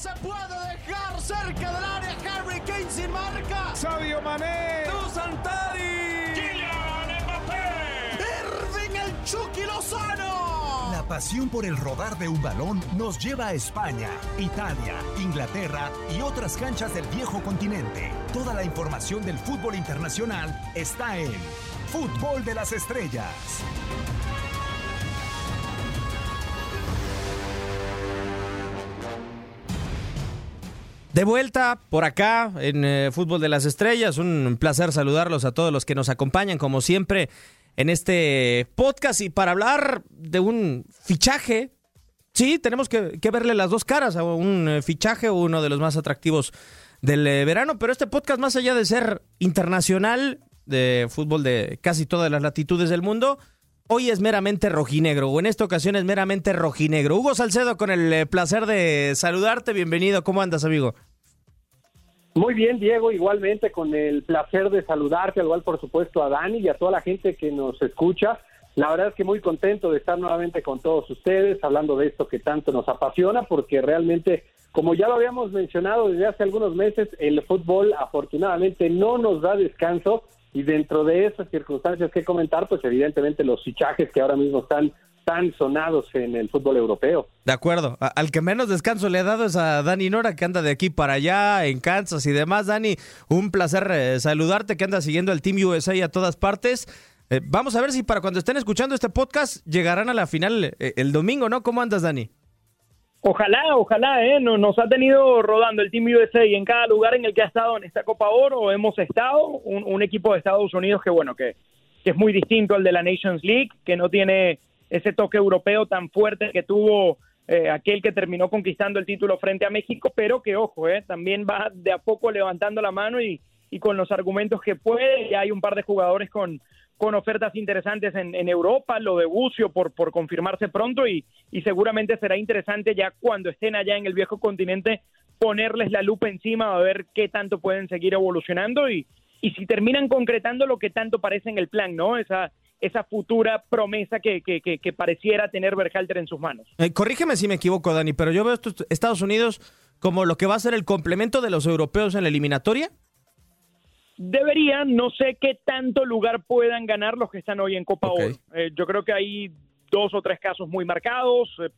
se puede dejar cerca del área Harry Kane sin marca. Sabio Mané. Santari. Kylian Mbappé. Irving el Chucky Lozano. La pasión por el rodar de un balón nos lleva a España, Italia, Inglaterra y otras canchas del viejo continente. Toda la información del fútbol internacional está en Fútbol de las Estrellas. De vuelta por acá en eh, Fútbol de las Estrellas, un placer saludarlos a todos los que nos acompañan como siempre en este podcast. Y para hablar de un fichaje, sí, tenemos que, verle las dos caras a un eh, fichaje, uno de los más atractivos del eh, verano, pero este podcast más allá de ser internacional, de fútbol de casi todas las latitudes del mundo, hoy es meramente rojinegro, o en esta ocasión es meramente rojinegro. Hugo Salcedo, con el placer de saludarte, bienvenido, ¿cómo andas, amigo? Muy bien, Diego, igualmente con el placer de saludarte, al igual por supuesto a Dani y a toda la gente que nos escucha. La verdad es que muy contento de estar nuevamente con todos ustedes, hablando de esto que tanto nos apasiona, porque realmente, como ya lo habíamos mencionado desde hace algunos meses, el fútbol afortunadamente no nos da descanso y dentro de esas circunstancias que comentar, pues evidentemente los fichajes que ahora mismo están tan sonados en el fútbol europeo. De acuerdo. A- Al que menos descanso le ha dado es a Dani Nora, que anda de aquí para allá, en Kansas y demás. Dani, un placer eh, saludarte, que anda siguiendo al Team USA a todas partes. Eh, vamos a ver si para cuando estén escuchando este podcast llegarán a la final eh, el domingo, ¿no? ¿Cómo andas, Dani? Ojalá, ojalá, ¿eh? Nos, nos ha tenido rodando el Team USA y en cada lugar en el que ha estado en esta Copa Oro hemos estado, un, un equipo de Estados Unidos que, bueno, que, que es muy distinto al de la Nations League, que no tiene ese toque europeo tan fuerte que tuvo eh, aquel que terminó conquistando el título frente a México, pero que, ojo, ¿eh? también va de a poco levantando la mano y, y con los argumentos que puede, y hay un par de jugadores con, con ofertas interesantes en, en Europa, lo de Bucio por, por confirmarse pronto y, y seguramente será interesante ya cuando estén allá en el viejo continente ponerles la lupa encima a ver qué tanto pueden seguir evolucionando y, y si terminan concretando lo que tanto parece en el plan, ¿no? Esa, esa futura promesa que, que, que, que pareciera tener Berhalter en sus manos. Eh, corrígeme si me equivoco, Dani, pero yo veo Estados Unidos como lo que va a ser el complemento de los europeos en la eliminatoria. Deberían, no sé qué tanto lugar puedan ganar los que están hoy en Copa Ok. Oro. Eh, yo creo que hay dos o tres casos muy marcados eh,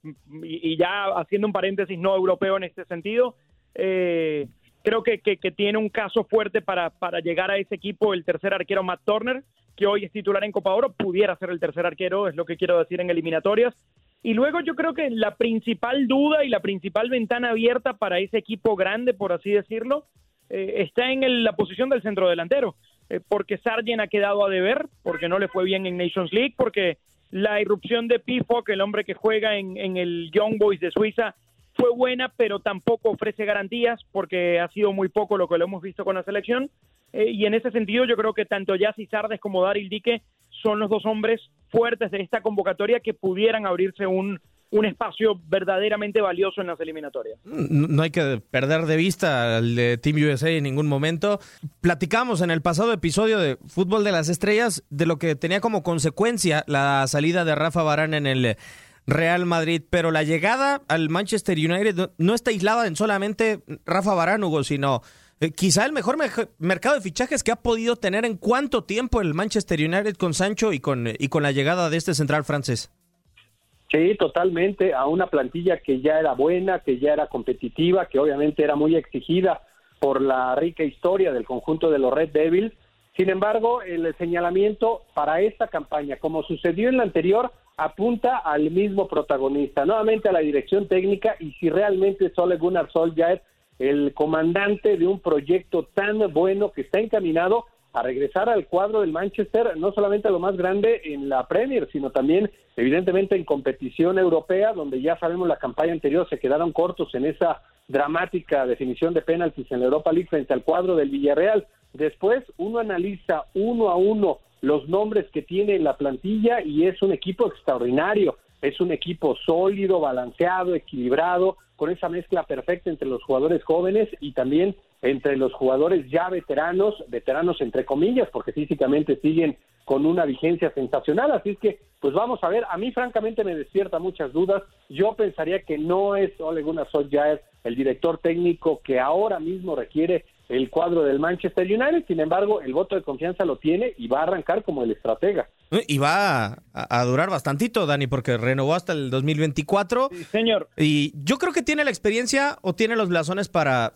y, y ya haciendo un paréntesis no europeo en este sentido, eh, creo que, que- que tiene un caso fuerte para, para llegar a ese equipo el tercer arquero Matt Turner, que hoy es titular en Copa Oro, pudiera ser el tercer arquero, es lo que quiero decir en eliminatorias. Y luego yo creo que la principal duda y la principal ventana abierta para ese equipo grande, por así decirlo, eh, está en la posición del centro delantero, eh, porque Sargent ha quedado a deber, porque no le fue bien en Nations League, porque la irrupción de Pifok, el hombre que juega en, en el Young Boys de Suiza, fue buena, pero tampoco ofrece garantías, porque ha sido muy poco lo que lo hemos visto con la selección. Eh, y en ese sentido, yo creo que tanto Yassi Sardes como Daryl Dique son los dos hombres fuertes de esta convocatoria que pudieran abrirse un, un espacio verdaderamente valioso en las eliminatorias. No hay que perder de vista al de Team USA en ningún momento. Platicamos en el pasado episodio de Fútbol de las Estrellas de lo que tenía como consecuencia la salida de Rafa Barán en el Real Madrid, pero la llegada al Manchester United no está aislada en solamente Rafa Barán, Hugo, sino eh, quizá el mejor mej- mercado de fichajes que ha podido tener en cuánto tiempo el Manchester United con Sancho y con, y con la llegada de este central francés. Sí, totalmente, a una plantilla que ya era buena, que ya era competitiva, que obviamente era muy exigida por la rica historia del conjunto de los Red Devils. Sin embargo, el señalamiento para esta campaña, como sucedió en la anterior, apunta al mismo protagonista, nuevamente a la dirección técnica y si realmente es Ole Gunnar Solskjaer el comandante de un proyecto tan bueno que está encaminado a regresar al cuadro del Manchester, no solamente a lo más grande en la Premier, sino también evidentemente en competición europea, donde ya sabemos la campaña anterior se quedaron cortos en esa dramática definición de penaltis en la Europa League frente al cuadro del Villarreal. Después uno analiza uno a uno los nombres que tiene la plantilla y es un equipo extraordinario, es un equipo sólido, balanceado, equilibrado, con esa mezcla perfecta entre los jugadores jóvenes y también entre los jugadores ya veteranos, veteranos entre comillas, porque físicamente siguen con una vigencia sensacional. Así es que, pues vamos a ver, a mí francamente me despierta muchas dudas. Yo pensaría que no es Ole Gunnar Solskjaer el director técnico que ahora mismo requiere el cuadro del Manchester United. Sin embargo, el voto de confianza lo tiene y va a arrancar como el estratega. Y va a, a durar bastantito, Dani, porque renovó hasta el 2024. Sí, señor. Y yo creo que tiene la experiencia o tiene los blasones para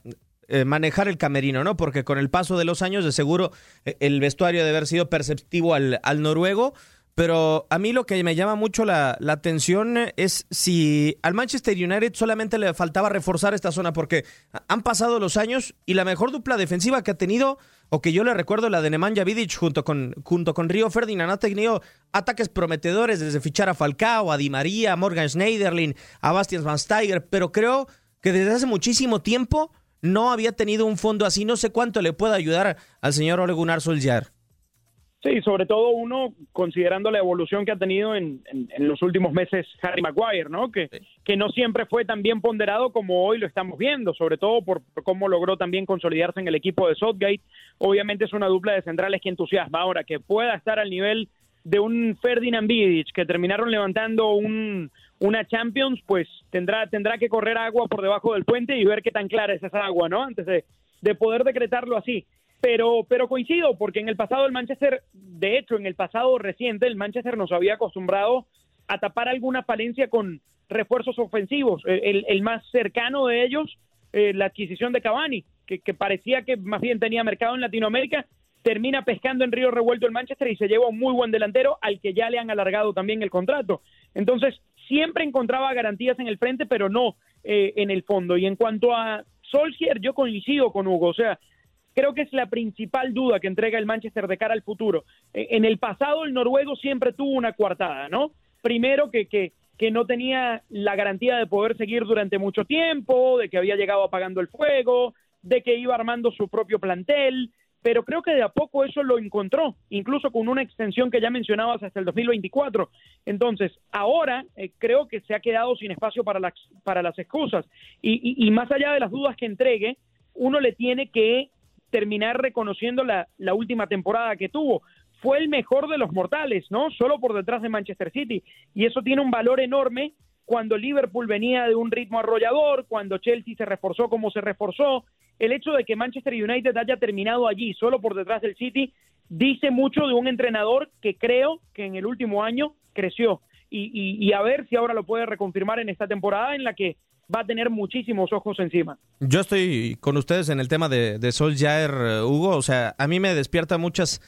eh, manejar el camerino, ¿no? Porque con el paso de los años, de seguro, eh, el vestuario debe haber sido perceptivo al, al noruego. Pero a mí lo que me llama mucho la, atención es si al Manchester United solamente le faltaba reforzar esta zona, porque han pasado los años y la mejor dupla defensiva que ha tenido, o que yo le recuerdo, la de Nemanja Vidic junto con, junto con Río Ferdinand, ha tenido ataques prometedores desde fichar a Falcao, a Di María, a Morgan Schneiderlin, a Bastian Schweinsteiger, pero creo que desde hace muchísimo tiempo no había tenido un fondo así. No sé cuánto le puede ayudar al señor Ole Gunnar Solskjaer. Sí, sobre todo uno considerando la evolución que ha tenido en, en, en los últimos meses Harry Maguire, ¿no? Que, sí. que, no siempre fue tan bien ponderado como hoy lo estamos viendo, sobre todo por, por, cómo logró también consolidarse en el equipo de Southgate. Obviamente es una dupla de centrales que entusiasma. Ahora, que pueda estar al nivel de un Ferdinand Vidic, que terminaron levantando un, una Champions, pues tendrá, tendrá que correr agua por debajo del puente y ver qué tan clara es esa agua, ¿no? Antes de, de poder decretarlo así pero, pero coincido, porque en el pasado el Manchester, de hecho, en el pasado reciente, el Manchester nos había acostumbrado a tapar alguna falencia con refuerzos ofensivos. El, el más cercano de ellos, eh, la adquisición de Cavani, que, que, parecía que más bien tenía mercado en Latinoamérica, termina pescando en Río Revuelto el Manchester y se lleva un muy buen delantero al que ya le han alargado también el contrato. Entonces, siempre encontraba garantías en el frente, pero no eh, en el fondo. Y en cuanto a Solskjaer, yo coincido con Hugo, o sea, creo que es la principal duda que entrega el Manchester de cara al futuro. En el pasado el noruego siempre tuvo una coartada, ¿no? Primero que, que, que, no tenía la garantía de poder seguir durante mucho tiempo, de que había llegado apagando el fuego, de que iba armando su propio plantel, pero creo que de a poco eso lo encontró, incluso con una extensión que ya mencionabas hasta el 2024. Entonces, ahora eh, creo que se ha quedado sin espacio para las, para las excusas. Y más allá de las dudas que entregue, uno le tiene que terminar reconociendo la, la, última temporada que tuvo. Fue el mejor de los mortales, ¿no? Solo por detrás de Manchester City. Y eso tiene un valor enorme cuando Liverpool venía de un ritmo arrollador, cuando Chelsea se reforzó como se reforzó. El hecho de que Manchester United haya terminado allí, solo por detrás del City, dice mucho de un entrenador que creo que en el último año creció. Y, y, y a ver si ahora lo puede reconfirmar en esta temporada en la que va a tener muchísimos ojos encima. Yo estoy con ustedes en el tema de, de Sol Jair, Hugo. O sea, a mí me despierta muchas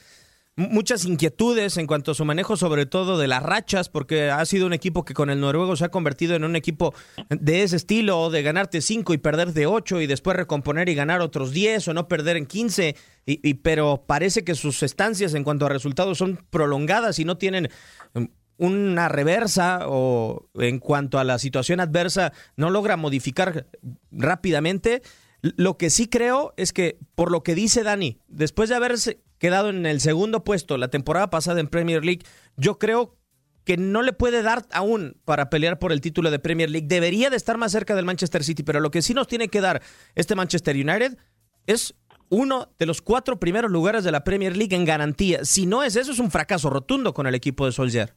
muchas inquietudes en cuanto a su manejo, sobre todo de las rachas, porque ha sido un equipo que con el noruego se ha convertido en un equipo de ese estilo, de ganarte 5 y perder de 8 y después recomponer y ganar otros 10 o no perder en 15, y, y, pero parece que sus estancias en cuanto a resultados son prolongadas y no tienen una reversa o en cuanto a la situación adversa no logra modificar rápidamente. Lo que sí creo es que, por lo que dice Dani, después de haberse quedado en el segundo puesto la temporada pasada en Premier League, yo creo que no le puede dar aún para pelear por el título de Premier League. Debería de estar más cerca del Manchester City, pero lo que sí nos tiene que dar este Manchester United es uno de los cuatro primeros lugares de la Premier League en garantía. Si no es eso, es un fracaso rotundo con el equipo de Solskjaer.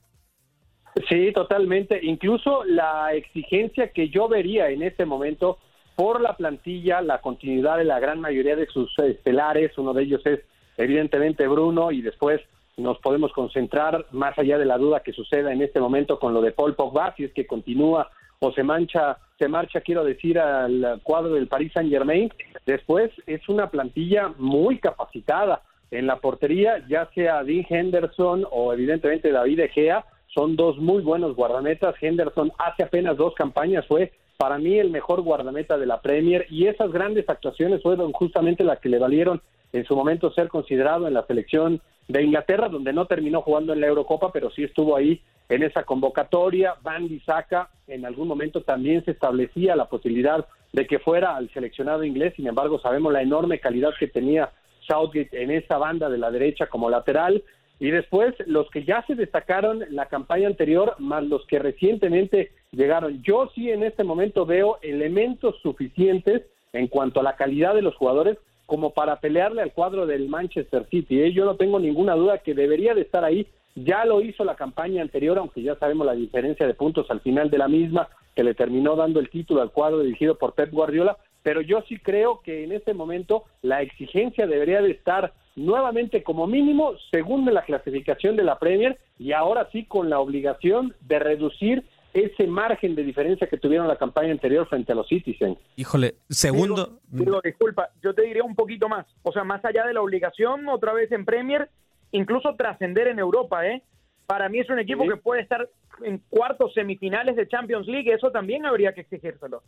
Sí, totalmente. Incluso la exigencia que yo vería en este momento por la plantilla, la continuidad de la gran mayoría de sus estelares, uno de ellos es evidentemente Bruno y después nos podemos concentrar más allá de la duda que suceda en este momento con lo de Paul Pogba, si es que continúa o se mancha, se marcha, quiero decir, al cuadro del Paris Saint Germain. Después es una plantilla muy capacitada en la portería, ya sea Dean Henderson o evidentemente David Egea, son dos muy buenos guardametas. Henderson hace apenas dos campañas fue para mí el mejor guardameta de la Premier y esas grandes actuaciones fueron justamente las que le valieron en su momento ser considerado en la selección de Inglaterra, donde no terminó jugando en la Eurocopa, pero sí estuvo ahí en esa convocatoria. Van Bissaka en algún momento también se establecía la posibilidad de que fuera al seleccionado inglés, sin embargo sabemos la enorme calidad que tenía Southgate en esa banda de la derecha como lateral y después los que ya se destacaron la campaña anterior, más los que recientemente llegaron. Yo sí en este momento veo elementos suficientes en cuanto a la calidad de los jugadores como para pelearle al cuadro del Manchester City. ¿eh? Yo no tengo ninguna duda que debería de estar ahí. Ya lo hizo la campaña anterior, aunque ya sabemos la diferencia de puntos al final de la misma. que le terminó dando el título al cuadro dirigido por Pep Guardiola, pero yo sí creo que en este momento la exigencia debería de estar nuevamente como mínimo segundo en la clasificación de la Premier y ahora sí con la obligación de reducir ese margen de diferencia que tuvieron la campaña anterior frente a los Citizens. Híjole, segundo. Digo, disculpa, yo te diría un poquito más. O sea, más allá de la obligación, otra vez en Premier, incluso trascender en Europa, ¿eh? Para mí es un equipo que puede estar en cuartos semifinales de Champions League, eso también habría que exigírselo.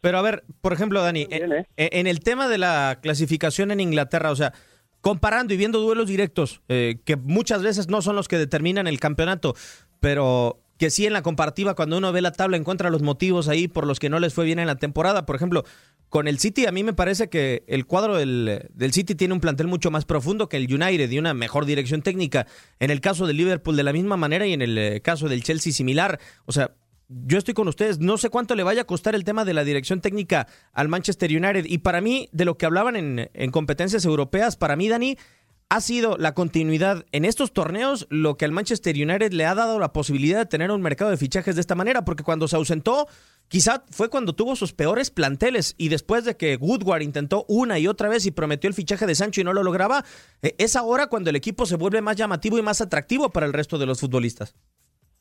Pero a ver, por ejemplo, Dani, ¿eh? en, el tema de la clasificación en Inglaterra, o sea, comparando y viendo duelos directos, eh, que muchas veces no son los que determinan el campeonato, pero que sí en la comparativa, cuando uno ve la tabla, encuentra los motivos ahí por los que no les fue bien en la temporada. Por ejemplo, con el City, a mí me parece que el cuadro del, del, City tiene un plantel mucho más profundo que el United y una mejor dirección técnica. En el caso del Liverpool, de la misma manera, y en el eh, caso del Chelsea, similar. O sea, yo estoy con ustedes. No sé cuánto le vaya a costar el tema de la dirección técnica al Manchester United. Y para mí, de lo que hablaban en, en competencias europeas, para mí, Dani, ha sido la continuidad en estos torneos lo que al Manchester United le ha dado la posibilidad de tener un mercado de fichajes de esta manera, porque cuando se ausentó, quizá fue cuando tuvo sus peores planteles y después de que Woodward intentó una y otra vez y prometió el fichaje de Sancho y no lo lograba, eh, es ahora cuando el equipo se vuelve más llamativo y más atractivo para el resto de los futbolistas.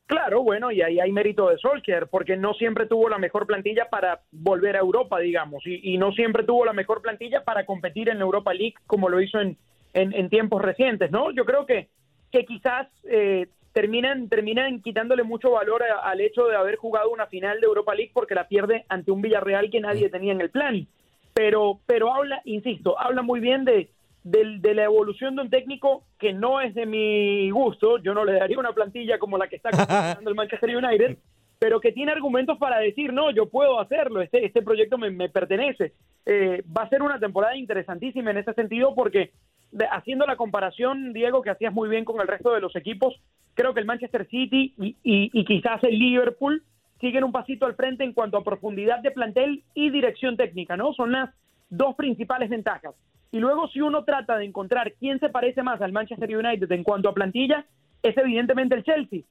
Claro, bueno, y ahí hay mérito de Solskjaer, porque no siempre tuvo la mejor plantilla para volver a Europa, digamos, y, y no siempre tuvo la mejor plantilla para competir en la Europa League como lo hizo en, en, tiempos recientes, ¿no? Yo creo que, que quizás eh, terminan, terminan quitándole mucho valor al hecho de haber jugado una final de Europa League porque la pierde ante un Villarreal que nadie tenía en el plan. Pero, pero habla, insisto, habla muy bien de, de, la evolución de un técnico que no es de mi gusto. Yo no le daría una plantilla como la que está el Manchester United, pero que tiene argumentos para decir, no, yo puedo hacerlo, este, este proyecto me, me pertenece. Eh, va a ser una temporada interesantísima en ese sentido porque haciendo la comparación, Diego, que hacías muy bien con el resto de los equipos, creo que el Manchester City y, quizás el Liverpool siguen un pasito al frente en cuanto a profundidad de plantel y dirección técnica, ¿no? Son las dos principales ventajas. Y luego si uno trata de encontrar quién se parece más al Manchester United en cuanto a plantilla, es evidentemente el Chelsea,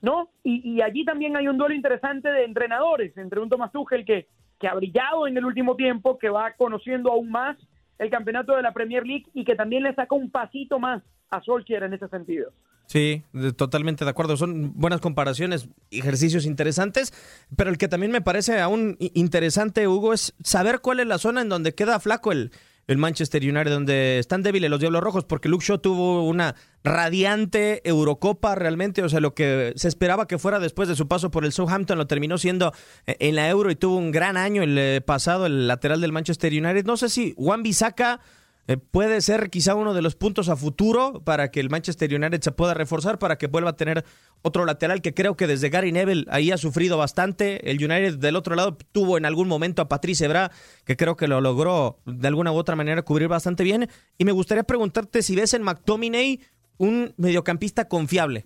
¿no? Y, allí también hay un duelo interesante de entrenadores entre un Thomas Tuchel que, que ha brillado en el último tiempo, que va conociendo aún más el campeonato de la Premier League y que también le saca un pasito más a Solskjaer en ese sentido. Sí, totalmente de acuerdo. Son buenas comparaciones, ejercicios interesantes, pero el que también me parece aún interesante, Hugo, es saber cuál es la zona en donde queda flaco el, el Manchester United, donde están débiles los Diablos Rojos, porque Luke Shaw tuvo una radiante Eurocopa realmente, o sea, lo que se esperaba que fuera después de su paso por el Southampton lo terminó siendo eh, en la Euro y tuvo un gran año el eh, pasado, el lateral del Manchester United. No sé si Juan Bisaca eh, puede ser quizá uno de los puntos a futuro para que el Manchester United se pueda reforzar, para que vuelva a tener otro lateral que creo que desde Gary Neville ahí ha sufrido bastante. El United del otro lado tuvo en algún momento a Patrice Ebra, que creo que lo logró de alguna u otra manera cubrir bastante bien. Y me gustaría preguntarte si ves en McTominay un mediocampista confiable.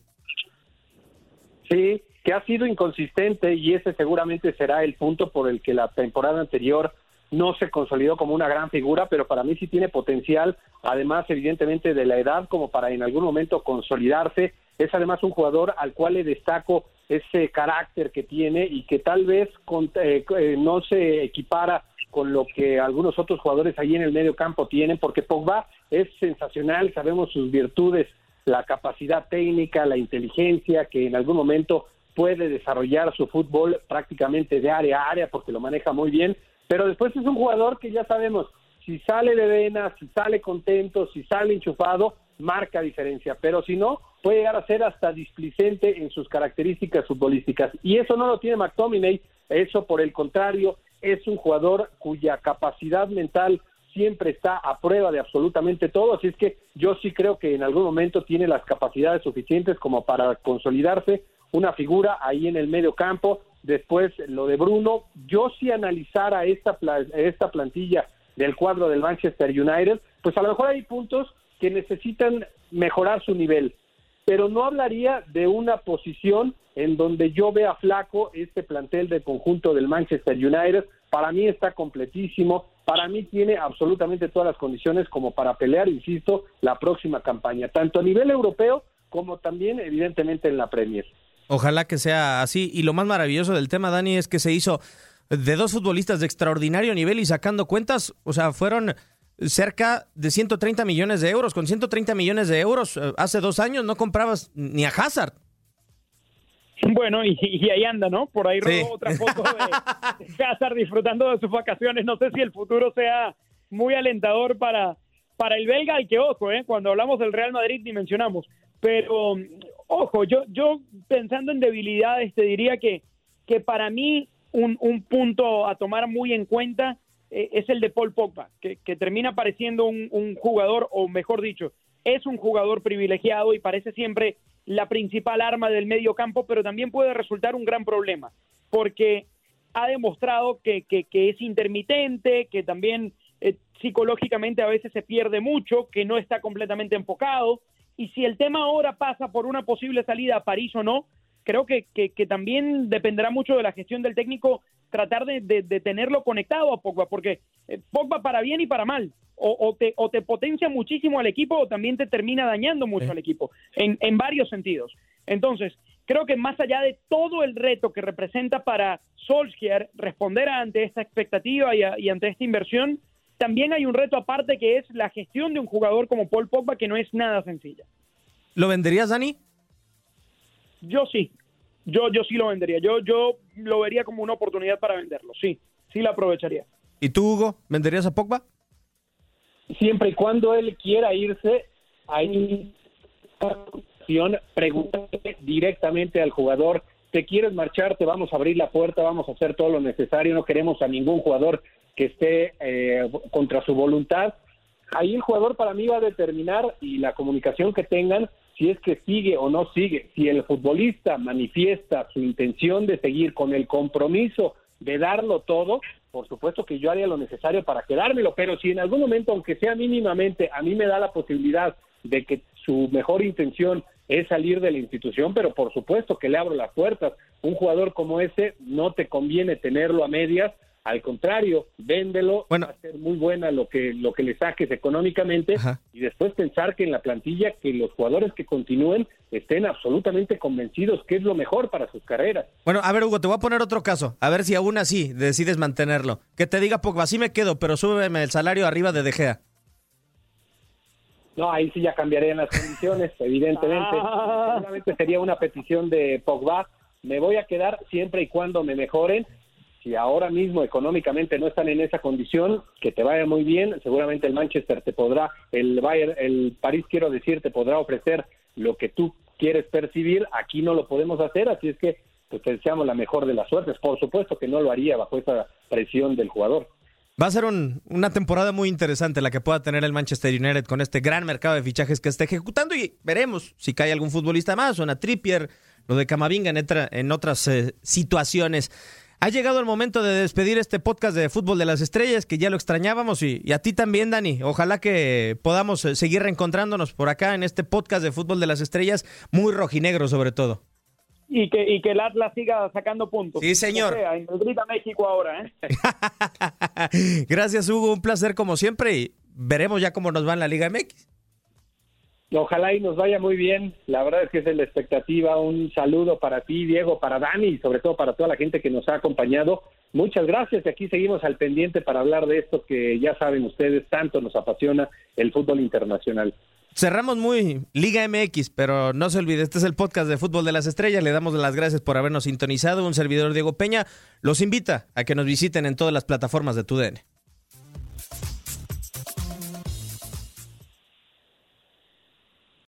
Sí, que ha sido inconsistente y ese seguramente será el punto por el que la temporada anterior no se consolidó como una gran figura, pero para mí sí tiene potencial, además evidentemente de la edad como para en algún momento consolidarse. Es además un jugador al cual le destaco ese carácter que tiene y que tal vez eh, eh, no se equipara con lo que algunos otros jugadores ahí en el medio campo tienen, porque Pogba es sensacional, sabemos sus virtudes, la capacidad técnica, la inteligencia, que en algún momento puede desarrollar su fútbol prácticamente de área a área porque lo maneja muy bien, pero después es un jugador que ya sabemos, si sale de vena, si sale contento, si sale enchufado, marca diferencia, pero si no, puede llegar a ser hasta displicente en sus características futbolísticas. Y eso no lo tiene McTominay, eso por el contrario, es un jugador cuya capacidad mental siempre está a prueba de absolutamente todo, así es que yo sí creo que en algún momento tiene las capacidades suficientes como para consolidarse una figura ahí en el medio campo, después lo de Bruno, yo si analizara esta, esta plantilla del cuadro del Manchester United, pues a lo mejor hay puntos que necesitan mejorar su nivel, pero no hablaría de una posición en donde yo vea flaco este plantel del conjunto del Manchester United. Para mí está completísimo, para mí tiene absolutamente todas las condiciones como para pelear, insisto, la próxima campaña, tanto a nivel europeo como también evidentemente en la Premier. Ojalá que sea así. Y lo más maravilloso del tema, Dani, es que se hizo de dos futbolistas de extraordinario nivel y sacando cuentas, o sea, fueron cerca de 130 millones de euros. Con 130 millones de euros, eh, hace dos años no comprabas ni a Hazard. Bueno, y, ahí anda, ¿no? Por ahí rodó otra foto de Hazard disfrutando de sus vacaciones. No sé si el futuro sea muy alentador para, para el belga, y que ojo, ¿eh? cuando hablamos del Real Madrid dimensionamos. Pero, ojo, yo, yo pensando en debilidades, te diría que, que para mí un, un punto a tomar muy en cuenta eh, es el de Paul Pogba, que, termina pareciendo un, un, jugador, o mejor dicho, es un jugador privilegiado y parece siempre la principal arma del medio campo, pero también puede resultar un gran problema, porque ha demostrado que, que, es intermitente, que también eh, psicológicamente a veces se pierde mucho, que no está completamente enfocado, y si el tema ahora pasa por una posible salida a París o no, creo que, que, también dependerá mucho de la gestión del técnico tratar de, de, tenerlo conectado a Pogba, porque eh, Pogba para bien y para mal, o, o, te, o te potencia muchísimo al equipo o también te termina dañando mucho al equipo, en, en varios sentidos. Entonces, creo que más allá de todo el reto que representa para Solskjaer responder ante esta expectativa y, y ante esta inversión, también hay un reto aparte que es la gestión de un jugador como Paul Pogba que no es nada sencilla. ¿Lo venderías, Dani? Yo sí, yo, yo sí lo vendería. Yo, yo lo vería como una oportunidad para venderlo. Sí, sí la aprovecharía. ¿Y tú, Hugo, venderías a Pogba? Siempre y cuando él quiera irse, hay pregúntale directamente al jugador, ¿te quieres marchar? Te vamos a abrir la puerta, vamos a hacer todo lo necesario, no queremos a ningún jugador que esté eh, contra su voluntad. Ahí el jugador para mí va a determinar y la comunicación que tengan si es que sigue o no sigue, si el futbolista manifiesta su intención de seguir con el compromiso de darlo todo, por supuesto que yo haría lo necesario para quedármelo, pero si en algún momento, aunque sea mínimamente, a mí me da la posibilidad de que su mejor intención es salir de la institución, pero por supuesto que le abro las puertas. Un jugador como ese no te conviene tenerlo a medias al contrario, véndelo, va a ser muy buena lo que lo que le saques económicamente y después pensar que en la plantilla que los jugadores que continúen estén absolutamente convencidos que es lo mejor para sus carreras. Bueno, a ver Hugo, te voy a poner otro caso, a ver si aún así decides mantenerlo. Que te diga Pogba, así me quedo, pero súbeme el salario arriba de De Gea. No, ahí sí ya cambiarían las condiciones, evidentemente. Ah. Seguramente sería una petición de Pogba. Me voy a quedar siempre y cuando me mejoren si ahora mismo económicamente no están en esa condición, que te vaya muy bien, seguramente el Manchester te podrá, el Bayern, el París quiero decir, te podrá ofrecer lo que tú quieres percibir, aquí no lo podemos hacer, así es que pues te deseamos la mejor de las suertes, por supuesto que no lo haría bajo esa presión del jugador. Va a ser una temporada muy interesante la que pueda tener el Manchester United con este gran mercado de fichajes que está ejecutando y veremos si cae algún futbolista más, una Trippier, lo de Camavinga en, en otras eh, situaciones. Ha llegado el momento de despedir este podcast de Fútbol de las Estrellas, que ya lo extrañábamos, y, a ti también, Dani. Ojalá que podamos eh, seguir reencontrándonos por acá en este podcast de Fútbol de las Estrellas, muy rojinegro sobre todo. Y que, y que el Atlas siga sacando puntos. Sí, señor. en México ahora, ¿eh? Gracias, Hugo. Un placer como siempre y veremos ya cómo nos va en la Liga MX. Ojalá y nos vaya muy bien. La verdad es que es la expectativa. Un saludo para ti, Diego, para Dani y sobre todo para toda la gente que nos ha acompañado. Muchas gracias. Y aquí seguimos al pendiente para hablar de esto que ya saben ustedes, tanto nos apasiona el fútbol internacional. Cerramos muy Liga MX, pero no se olvide, este es el podcast de Fútbol de las Estrellas. Le damos las gracias por habernos sintonizado. Un servidor Diego Peña los invita a que nos visiten en todas las plataformas de TUDN.